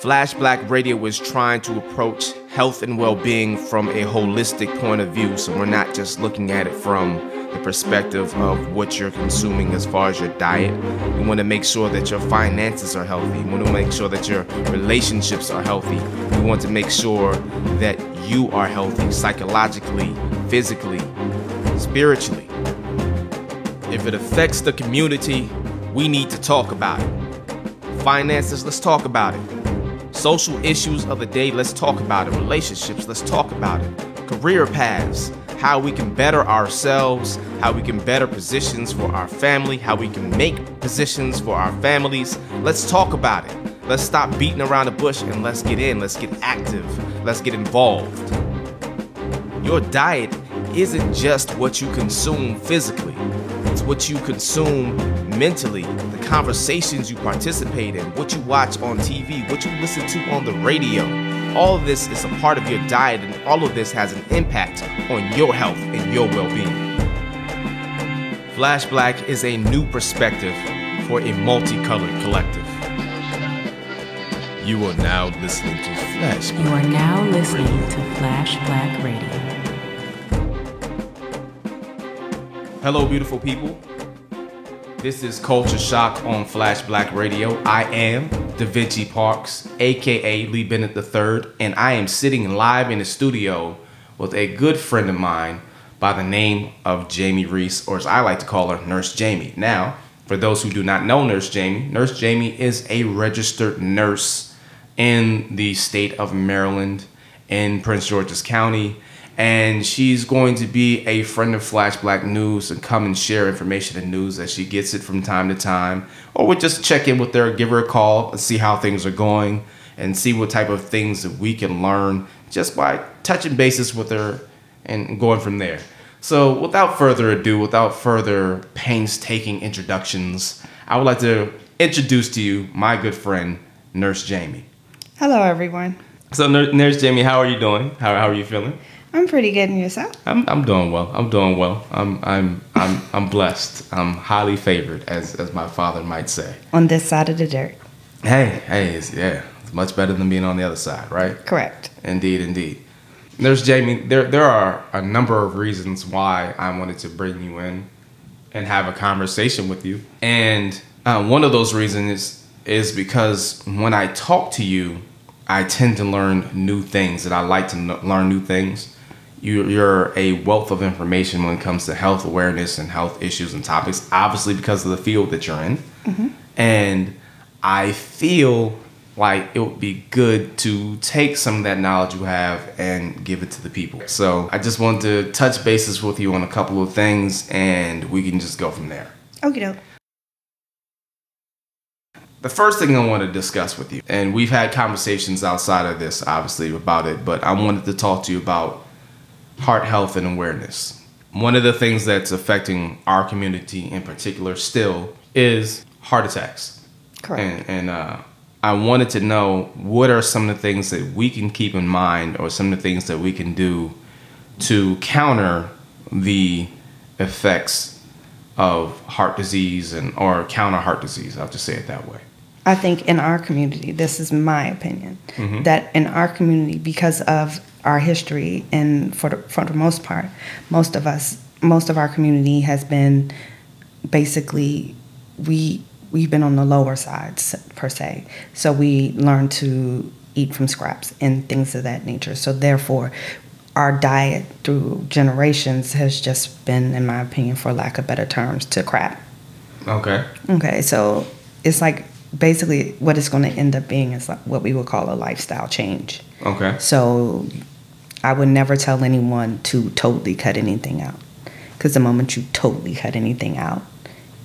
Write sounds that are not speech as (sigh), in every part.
Flash Black Radio is trying to approach health and well being from a holistic point of view. So we're not just looking at it from the perspective of what you're consuming as far as your diet. We want to make sure that your finances are healthy. We want to make sure that your relationships are healthy. We want to make sure that you are healthy psychologically, physically, spiritually. If it affects the community, we need to talk about it. Finances, let's talk about it. Social issues of the day, let's talk about it. Relationships, let's talk about it. Career paths, how we can better ourselves, how we can better positions for our family, how we can make positions for our families. Let's talk about it. Let's stop beating around the bush and let's get in. Let's get active. Let's get involved. Your diet isn't just what you consume physically, it's what you consume mentally, conversations you participate in, what you watch on TV, what you listen to on the radio. All of this is a part of your diet, and all of this has an impact on your health and your well being. Flash Black is a new perspective for a multicolored collective. You are now listening to Flash You are now listening to Flash Black Radio. Hello, beautiful people. This is Culture Shock on Flash Black Radio. I am Da Vinci Parks, aka Lee Bennett III, and I am sitting live in the studio with a good friend of mine by the name of Jamie Reese, or as I like to call her, Nurse Jamie. Now, for those who do not know Nurse Jamie, Nurse Jamie is a registered nurse in the state of Maryland in Prince George's County and she's going to be a friend of Flash Black News and come and share information and news as she gets it from time to time. Or we'll just check in with her, give her a call, and see how things are going, and see what type of things that we can learn just by touching bases with her and going from there. So, without further ado, without further painstaking introductions, I would like to introduce to you my good friend, Nurse Jamie. Hello, everyone. So, Nurse Jamie, how are you doing? How, how are you feeling? I'm pretty good in yourself. I'm, I'm doing well. I'm doing well. I'm I'm I'm I'm blessed. I'm highly favored, as as my father might say. On this side of the dirt. Hey, hey, it's, yeah, it's much better than being on the other side, right? Correct. Indeed, indeed. There's Jamie. There there are a number of reasons why I wanted to bring you in and have a conversation with you, and uh, one of those reasons is is because when I talk to you, I tend to learn new things, and I like to n- learn new things you're a wealth of information when it comes to health awareness and health issues and topics, obviously because of the field that you're in. Mm-hmm. And I feel like it would be good to take some of that knowledge you have and give it to the people. So I just wanted to touch bases with you on a couple of things and we can just go from there. Okay, doke. The first thing I want to discuss with you, and we've had conversations outside of this, obviously, about it, but I wanted to talk to you about heart health and awareness. One of the things that's affecting our community in particular still is heart attacks. Correct. And, and uh, I wanted to know what are some of the things that we can keep in mind or some of the things that we can do to counter the effects of heart disease and or counter heart disease. I'll just say it that way. I think in our community, this is my opinion, mm-hmm. that in our community, because of our history, and for the, for the most part, most of us, most of our community has been basically we we've been on the lower sides per se. So we learned to eat from scraps and things of that nature. So therefore, our diet through generations has just been, in my opinion, for lack of better terms, to crap. Okay. Okay. So it's like basically what it's going to end up being is like what we would call a lifestyle change. Okay. So I would never tell anyone to totally cut anything out because the moment you totally cut anything out,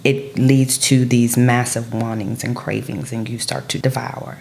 it leads to these massive wantings and cravings and you start to devour.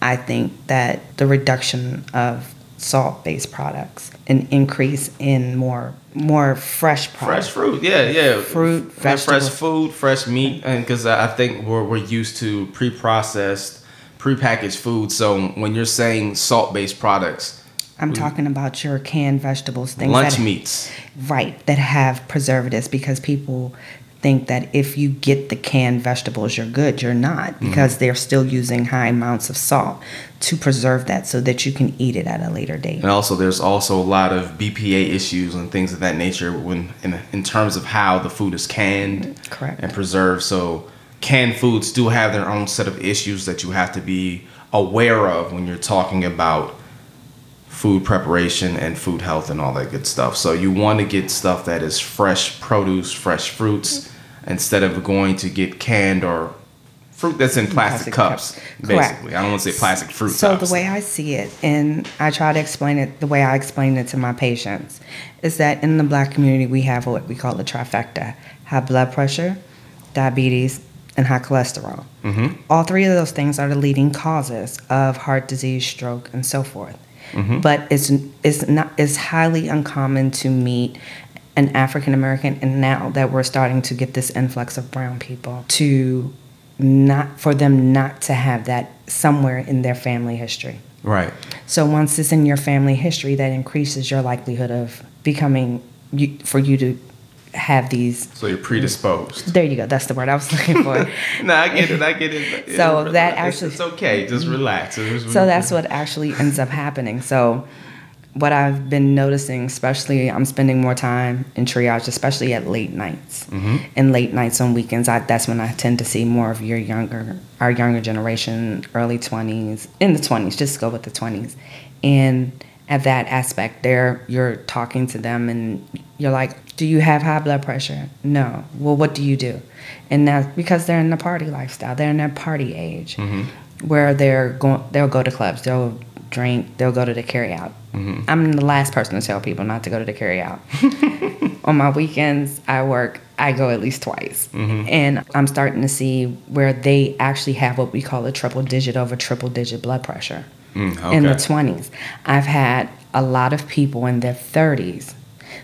I think that the reduction of salt-based products, an increase in more more fresh products. Fresh fruit, yeah, yeah. Fruit, fresh food, fresh meat, and because I think we're we're used to pre-processed, pre-packaged food. So when you're saying salt-based products, I'm mm-hmm. talking about your canned vegetables, things lunch that, meats, right? That have preservatives because people think that if you get the canned vegetables, you're good. You're not mm-hmm. because they're still using high amounts of salt to preserve that so that you can eat it at a later date. And also, there's also a lot of BPA issues and things of that nature when in, in terms of how the food is canned Correct. and preserved. So, canned foods do have their own set of issues that you have to be aware of when you're talking about food preparation and food health and all that good stuff. So, you want to get stuff that is fresh produce, fresh fruits, instead of going to get canned or fruit that's in plastic, Plastic cups. cups. Correct. Basically, I don't want to say plastic fruit So cups. the way I see it, and I try to explain it the way I explain it to my patients, is that in the black community we have what we call the trifecta: high blood pressure, diabetes, and high cholesterol. Mhm. All three of those things are the leading causes of heart disease, stroke, and so forth. Mm-hmm. But it's it's not it's highly uncommon to meet an African American, and now that we're starting to get this influx of brown people, to not for them not to have that somewhere in their family history. right. So once it's in your family history, that increases your likelihood of becoming you, for you to have these. So you're predisposed. There you go. That's the word I was looking for. (laughs) no, I get it. I get it. (laughs) So It's- that actually- it's okay. Just mm. relax. It's- so that's what actually ends up happening. So what I've been noticing, especially I'm spending more time in triage, especially at late nights. Mm-hmm. And late nights on weekends, I, that's when I tend to see more of your younger, our younger generation, early 20s, in the 20s, just go with the 20s. And at that aspect there, you're talking to them and you're like, do you have high blood pressure? No. Well, what do you do? And that's because they're in the party lifestyle. They're in their party age mm-hmm. where they're going, they'll go to clubs, they'll drink, they'll go to the carry out. Mm-hmm. I'm the last person to tell people not to go to the carry out. (laughs) On my weekends, I work, I go at least twice. Mm-hmm. And I'm starting to see where they actually have what we call a triple digit over triple digit blood pressure Mm, in the 20s. I've had a lot of people in their 30s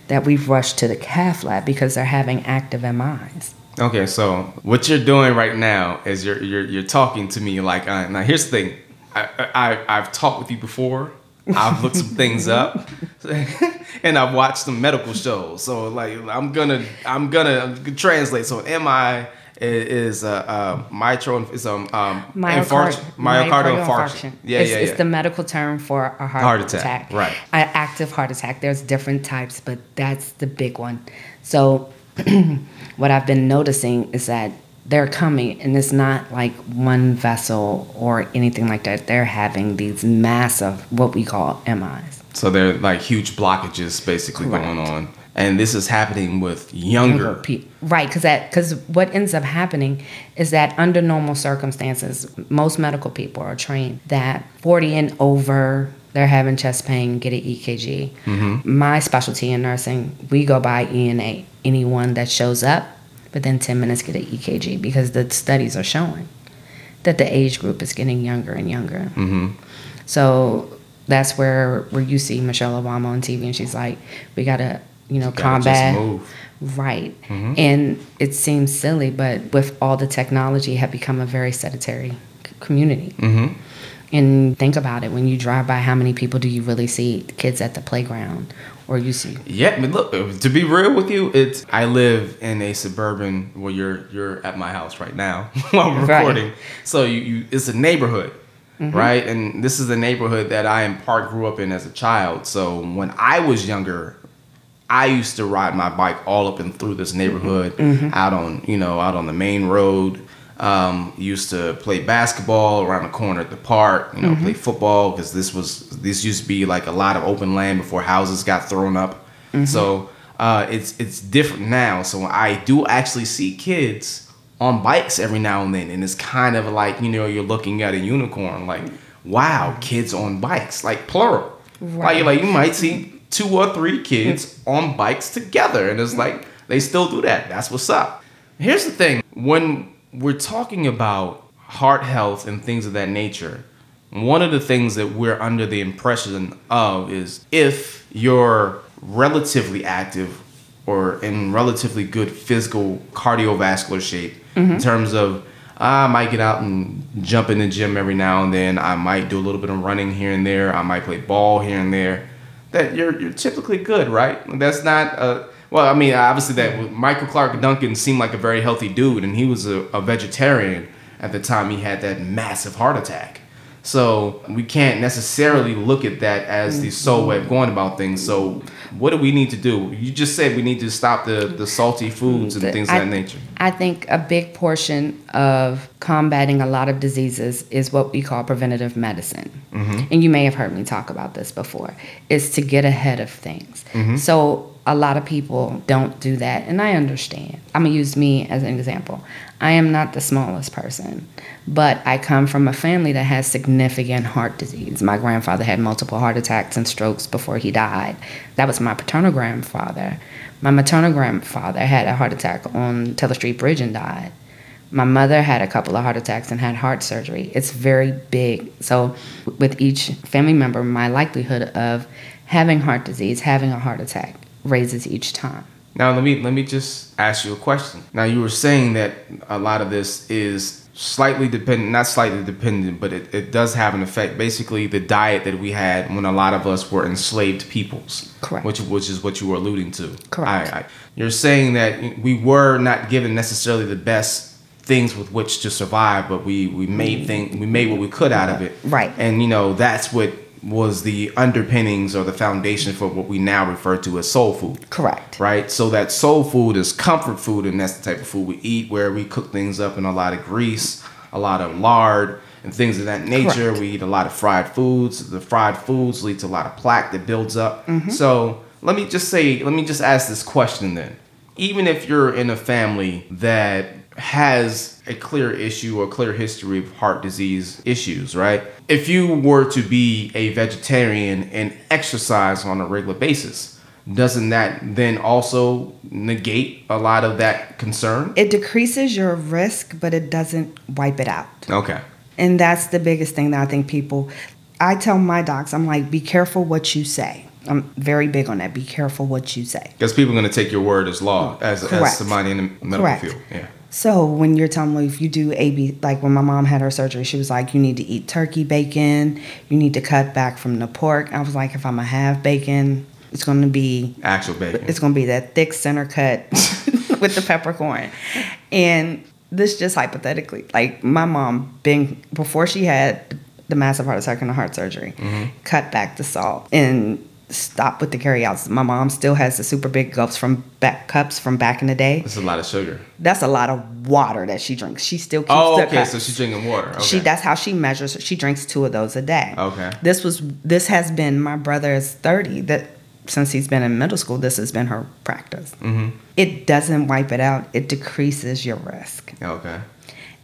that we've rushed to the cath lab because they're having active MIs. Okay, so what you're doing right now is you're you're, you're talking to me like uh, now. Here's the thing. I, I I've talked with you before. I've looked some things (laughs) up, (laughs) and I've watched some medical shows. So like I'm gonna I'm gonna, I'm gonna translate. So MI is uh, uh, mitral is um, um Myocard- infarction, myocardial infarction. Yeah, it's, yeah, it's the medical term for a heart, Heart attack, right. An active heart attack. There's different types, but that's the big one. So, (clears throat) what I've been noticing is that they're coming, and it's not like one vessel or anything like that. They're having these massive, what we call MIs. so they're like huge blockages basically Correct. going on, and this is happening with younger. people, right because that because what ends up happening is that under normal circumstances most medical people are trained that 40 and over they're having chest pain get an ekg mm-hmm. my specialty in nursing we go by ena anyone that shows up within 10 minutes get an ekg because the studies are showing that the age group is getting younger and younger. Mm-hmm. So that's where where you see Michelle Obama on TV and she's like, we gotta, you know, Gotta combat. Right. Mm-hmm. And it seems silly, but with all the technology have become a very sedentary community. Mm-hmm. And think about it when you drive by, how many people do you really see kids at the playground, or you see? Yeah, I mean, look. Uh, to be real with you, it's I live in a suburban. Well, you're you're at my house right now (laughs) while we're Right. recording. So you, you it's a neighborhood, mm-hmm. right? And this is the neighborhood that I in part grew up in as a child. So when I was younger, I used to ride my bike all up and through this neighborhood, out on you know out on the main road. Um, used to play basketball around the corner at the park. You know, play football because this was this used to be like a lot of open land before houses got thrown up. So uh, it's it's different now. So I do actually see kids on bikes every now and then, and it's kind of like you know you're looking at a unicorn. Like, wow, kids on bikes, like plural. Like like you might see two or three kids mm. on bikes together, and it's mm. like they still do that. That's what's up. Here's the thing: when we're talking about heart health and things of that nature, one of the things that we're under the impression of is if you're relatively active or in relatively good physical cardiovascular shape in mm-hmm. terms of I might get out and jump in the gym every now and then. I might do a little bit of running here and there. I might play ball here and there. That you're you're typically good, right? That's not uh Well, I mean, obviously that Michael Clarke Duncan seemed like a very healthy dude, and he was a, a vegetarian at the time he had that massive heart attack. So we can't necessarily look at that as the sole way of going about things. So what do we need to do? You just said we need to stop the, the salty foods and things of I, that nature. I think a big portion of combating a lot of diseases is what we call preventative medicine. Mm-hmm. And you may have heard me talk about this before, is to get ahead of things. Mm-hmm. So a lot of people don't do that, and I understand. I'm gonna use me as an example. I am not the smallest person, but I come from a family that has significant heart disease. My grandfather had multiple heart attacks and strokes before he died. That was my paternal grandfather. My maternal grandfather had a heart attack on Taylor Street Bridge and died. My mother had a couple of heart attacks and had heart surgery. It's very big. So, with each family member, my likelihood of having heart disease, having a heart attack, raises each time. Now let me let me just ask you a question. Now you were saying that a lot of this is slightly dependent, not slightly dependent, but it, it does have an effect. Basically, the diet that we had when a lot of us were enslaved peoples. Correct. Which which is what you were alluding to. Correct. I, I, you're saying that we were not given necessarily the best things with which to survive, but we we made mm. thing we made what we could out of it. Right. And you know that's what was the underpinnings or the foundation for what we now refer to as soul food Correct. right? So that soul food is comfort food, and that's the type of food we eat, where we cook things up in a lot of grease, a lot of lard, and things of that nature. Correct. We eat a lot of fried foods. The fried foods lead to a lot of plaque that builds up. Mm-hmm. So let me just say, let me just ask this question then. Even if you're in a family that has a clear issue or clear history of heart disease issues, right? If you were to be a vegetarian and exercise on a regular basis, doesn't that then also negate a lot of that concern? It decreases your risk, but it doesn't wipe it out. Okay. And that's the biggest thing that I think people, I tell my docs, I'm like, be careful what you say. I'm very big on that. Be careful what you say. Because people are going to take your word as law, as, as somebody in the medical Correct. field. Yeah. So when you're telling me if you do AB, like when my mom had her surgery, she was like, you need to eat turkey bacon. You need to cut back from the pork. I was like, if I'm gonna have bacon, it's gonna be Actual bacon. it's gonna be that thick center cut (laughs) with the peppercorn. And this just hypothetically, like my mom, been before she had the massive heart attack and the heart surgery, mm-hmm. cut back the salt and stopped with the carryouts. My mom still has the super big cups from back cups from back in the day. That's a lot of sugar. That's a lot of water that she drinks. She still keeps Oh, okay. cups. So she's drinking water. Okay. She that's how she measures. She drinks two of those a day. Okay. This was this has been my brother's thirty. That since he's been in middle school, this has been her practice. Mm-hmm. It doesn't wipe it out. It decreases your risk, Okay.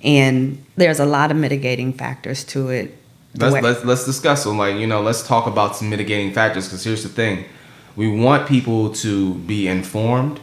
and there's a lot of mitigating factors to it. Let's, let's let's discuss them. Like you know, let's talk about some mitigating factors. Because here's the thing, we want people to be informed,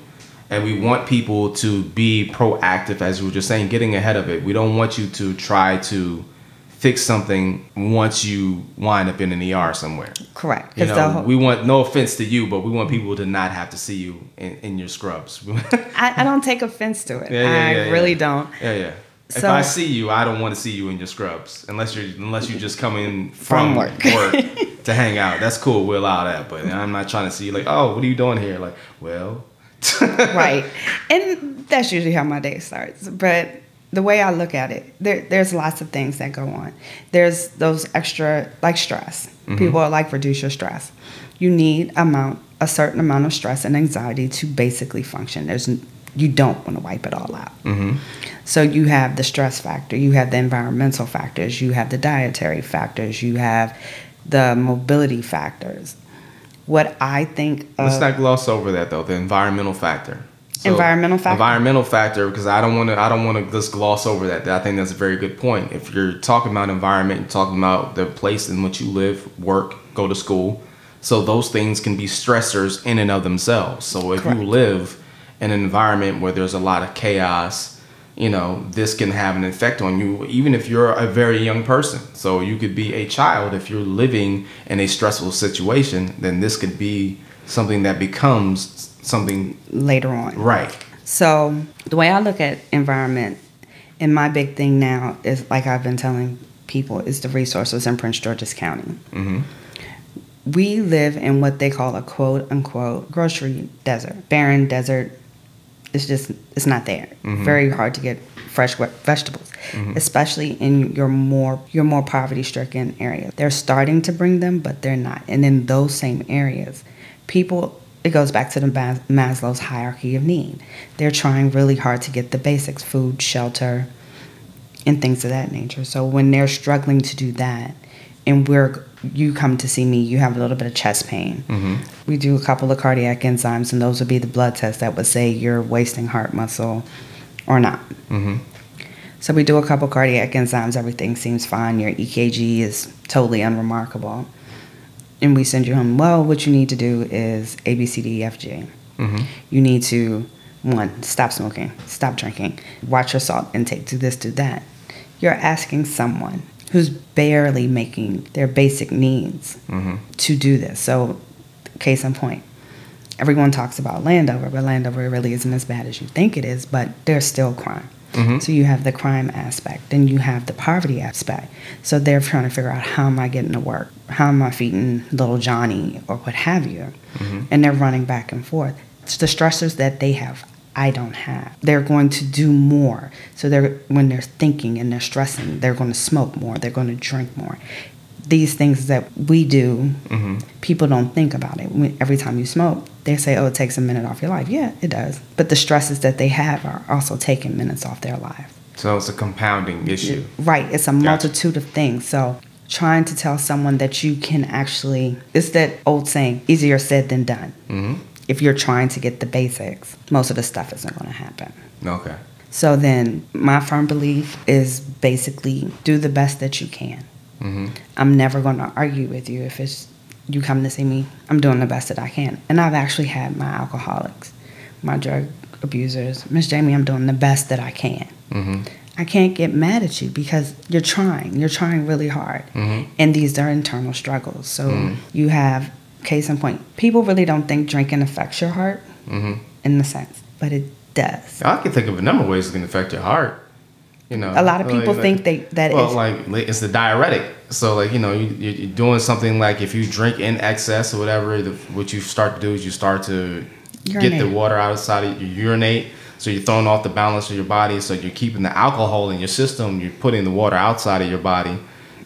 and we want people to be proactive. As we were just saying, getting ahead of it. We don't want you to try to fix something once you wind up in an ER somewhere. correct. You know, whole- we want no offense to you, but we want people to not have to see you in, in your scrubs. (laughs) I, I don't take offense to it. Yeah, yeah, I yeah, yeah. really don't. Yeah, yeah. If So- I see you, I don't want to see you in your scrubs unless you're unless you just come in from, From work. work to hang out. That's cool. We'll allow that, but I'm not trying to see you like, oh, what are you doing here? Like, well, (laughs) right. And that's usually how my day starts. But the way I look at it, there, there's lots of things that go on. There's those extra, like stress. Mm-hmm. People are like, reduce your stress. You need amount a certain amount of stress and anxiety to basically function. There's you don't want to wipe it all out. So you have the stress factor, you have the environmental factors, you have the dietary factors, you have the mobility factors. What I think of, let's not gloss over that though. The environmental factor. Environmental factor? Environmental factor, because I don't want to. I don't want to just gloss over that. I think that's a very good point. If you're talking about environment, you're talking about the place in which you live, work, go to school. So those things can be stressors in and of themselves. So if Correct. you live an environment where there's a lot of chaos, you know, this can have an effect on you, even if you're a very young person. So you could be a child if you're living in a stressful situation. Then this could be something that becomes something later on. right. So the way I look at environment, and my big thing now is like I've been telling people is the resources in Prince George's County. Mhm. we live in what they call a quote unquote grocery desert, barren desert. It's just it's not there. Mm-hmm. Very hard to get fresh vegetables, mm-hmm. especially in your more your more poverty stricken areas. They're starting to bring them, but they're not. And in those same areas, people it goes back to the Mas- Maslow's hierarchy of need. They're trying really hard to get the basics: food, shelter, and things of that nature. So when they're struggling to do that, and we're you come to see me, you have a little bit of chest pain. Mm-hmm. We do a couple of cardiac enzymes, and those would be the blood tests that would say you're wasting heart muscle or not. Mm-hmm. So we do a couple cardiac enzymes, everything seems fine. Your EKG is totally unremarkable. And we send you home. Well, what you need to do is A, B, C, D, E, F, G. Mm-hmm. You need to, one, stop smoking, stop drinking, watch your salt intake, do this, do that. You're asking someone who's barely making their basic needs mm-hmm. to do this. So, case in point, everyone talks about Landover, but Landover really isn't as bad as you think it is, but there's still crime. Mm-hmm. So you have the crime aspect, then you have the poverty aspect. So they're trying to figure out how am I getting to work? How am I feeding little Johnny or what have you? Mm-hmm. And they're running back and forth. It's the stressors that they have, I don't have. They're going to do more. So they're when they're thinking and they're stressing, they're going to smoke more, they're going to drink more. These things that we do, people don't think about it. When- Every time you smoke, they say, "Oh, it takes a minute off your life." Yeah, it does. But the stresses that they have are also taking minutes off their life. So it's a compounding issue. Right. It's a multitude of things. So trying to tell someone that you can actually, it's that old saying, easier said than done. Mm-hmm. If you're trying to get the basics, most of the stuff isn't going to happen. Okay. So then, my firm belief is basically do the best that you can. Mm-hmm. I'm never going to argue with you if it's you come to see me. I'm doing the best that I can, and I've actually had my alcoholics, my drug abusers, Miss Jamie. I'm doing the best that I can. Mm-hmm. I can't get mad at you because you're trying. You're trying really hard, Mm-hmm. and these are internal struggles. So you have case in point. People really don't think drinking affects your heart Mm-hmm. in the sense, but it does. I can think of a number of ways it can affect your heart. You know, A lot of people like- think they that well, is- like like, it's the diuretic. So like you know you, you're doing something like if you drink in excess or whatever, the, what you start to do is you start to get the water outside of you urinate. So you're throwing off the balance of your body. So you're keeping the alcohol in your system. You're putting the water outside of your body,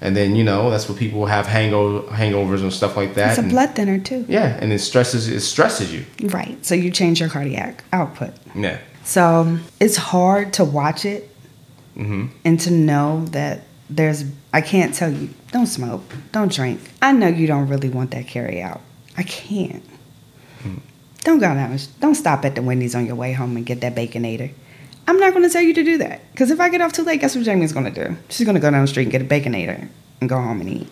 and then you know that's what people have hangover hangovers and stuff like that. it's a and- blood thinner too. Yeah, and it stresses it stresses you. Right. So you change your cardiac output. Yeah. So it's hard to watch it Mm-hmm. and to know that there's I can't tell you don't smoke, don't drink. I know you don't really want that carry out. I can't. Don't go down. Don't stop at the Wendy's on your way home and get that baconator. I'm not going to tell you to do that because if I get off too late, guess what Jamie's going to do? She's going to go down the street and get a baconator and go home and eat.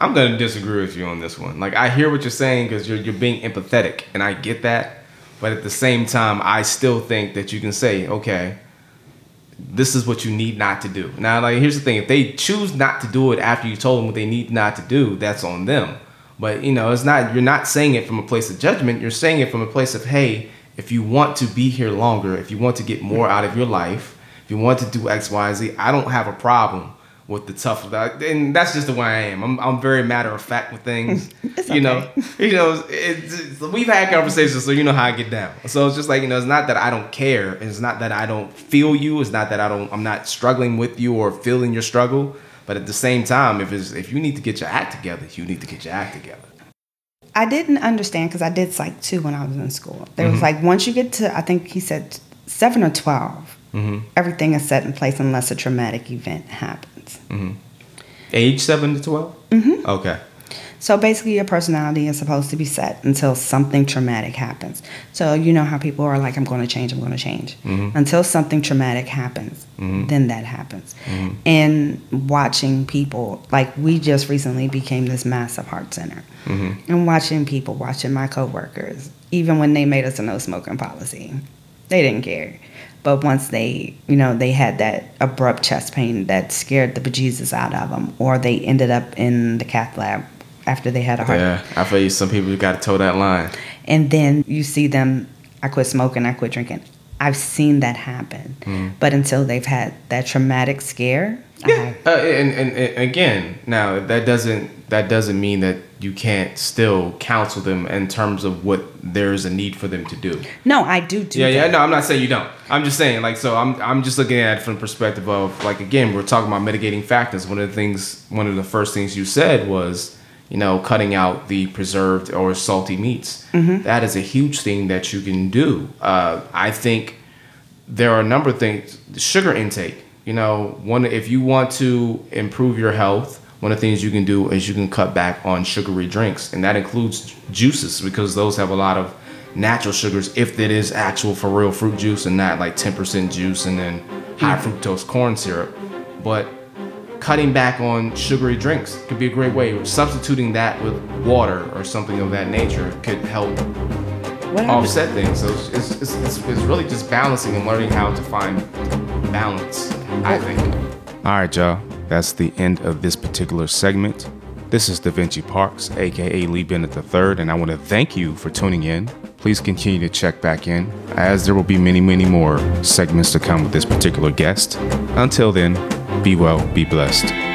I'm gonna disagree with you on this one. Like I hear what you're saying because you're you're being empathetic, and I get that. But at the same time, I still think that you can say, okay, this is what you need not to do. Now, like here's the thing: if they choose not to do it after you told them what they need not to do, that's on them. But you know, it's not. You're not saying it from a place of judgment. You're saying it from a place of, hey, if you want to be here longer, if you want to get more out of your life, if you want to do X, Y, Z, I don't have a problem with the tough. And that's just the way I am. I'm, I'm very matter of fact with things. (laughs) It's You know, (laughs) you know, it's, it's- we've had conversations, so you know how I get down. So it's just like you know, it's not that I don't care. It's not that I don't feel you. It's not that I don't. I'm not struggling with you or feeling your struggle. But at the same time, if it's if you need to get your act together, you need to get your act together. I didn't understand because I did psych two when I was in school. There Mm-hmm. was like once you get to I think he said seven or 12 Mm-hmm. everything is set in place unless a traumatic event happens. Age seven to 12 Mm-hmm. Okay. So basically, your personality is supposed to be set until something traumatic happens. So you know how people are like, "I'm going to change. I'm going to change." Mm-hmm. Until something traumatic happens, mm-hmm. then that happens. Mm-hmm. And watching people, like we just recently became this massive heart center, and watching people, watching my coworkers, even when they made us a no smoking policy, they didn't care. But once they, you know, they had that abrupt chest pain that scared the bejesus out of them, or they ended up in the cath lab after they had a heart. Yeah, I feel you. Some people got to toe that line. And then you see them, I quit smoking, I quit drinking. I've seen that happen. Mm. But until they've had that traumatic scare, I Uh, and, and, and again, now that doesn't that doesn't mean that you can't still counsel them in terms of what there's a need for them to do. No, I do do. Yeah, that. yeah. No, I'm not saying you don't. I'm just saying like so. I'm I'm just looking at it from the perspective of like again, we're talking about mitigating factors. One of the things, one of the first things you said was you know cutting out the preserved or salty meats. That is a huge thing that you can do. Uh, I think there are a number of things. Sugar intake. You know, one if you want to improve your health, one of the things you can do is you can cut back on sugary drinks, and that includes juices because those have a lot of natural sugars. If it is actual for real fruit juice and not like 10% juice and then high fructose corn syrup, but cutting back on sugary drinks could be a great way. Substituting that with water or something of that nature could help What happened? offset things. So it's, it's, it's, it's, it's really just balancing and learning how to find balance, I think. All right, y'all. That's the end of this particular segment. This is Da Vinci Parks, aka Lee Bennett III, and I want to thank you for tuning in. Please continue to check back in, as there will be many, many more segments to come with this particular guest. Until then, be well, be blessed.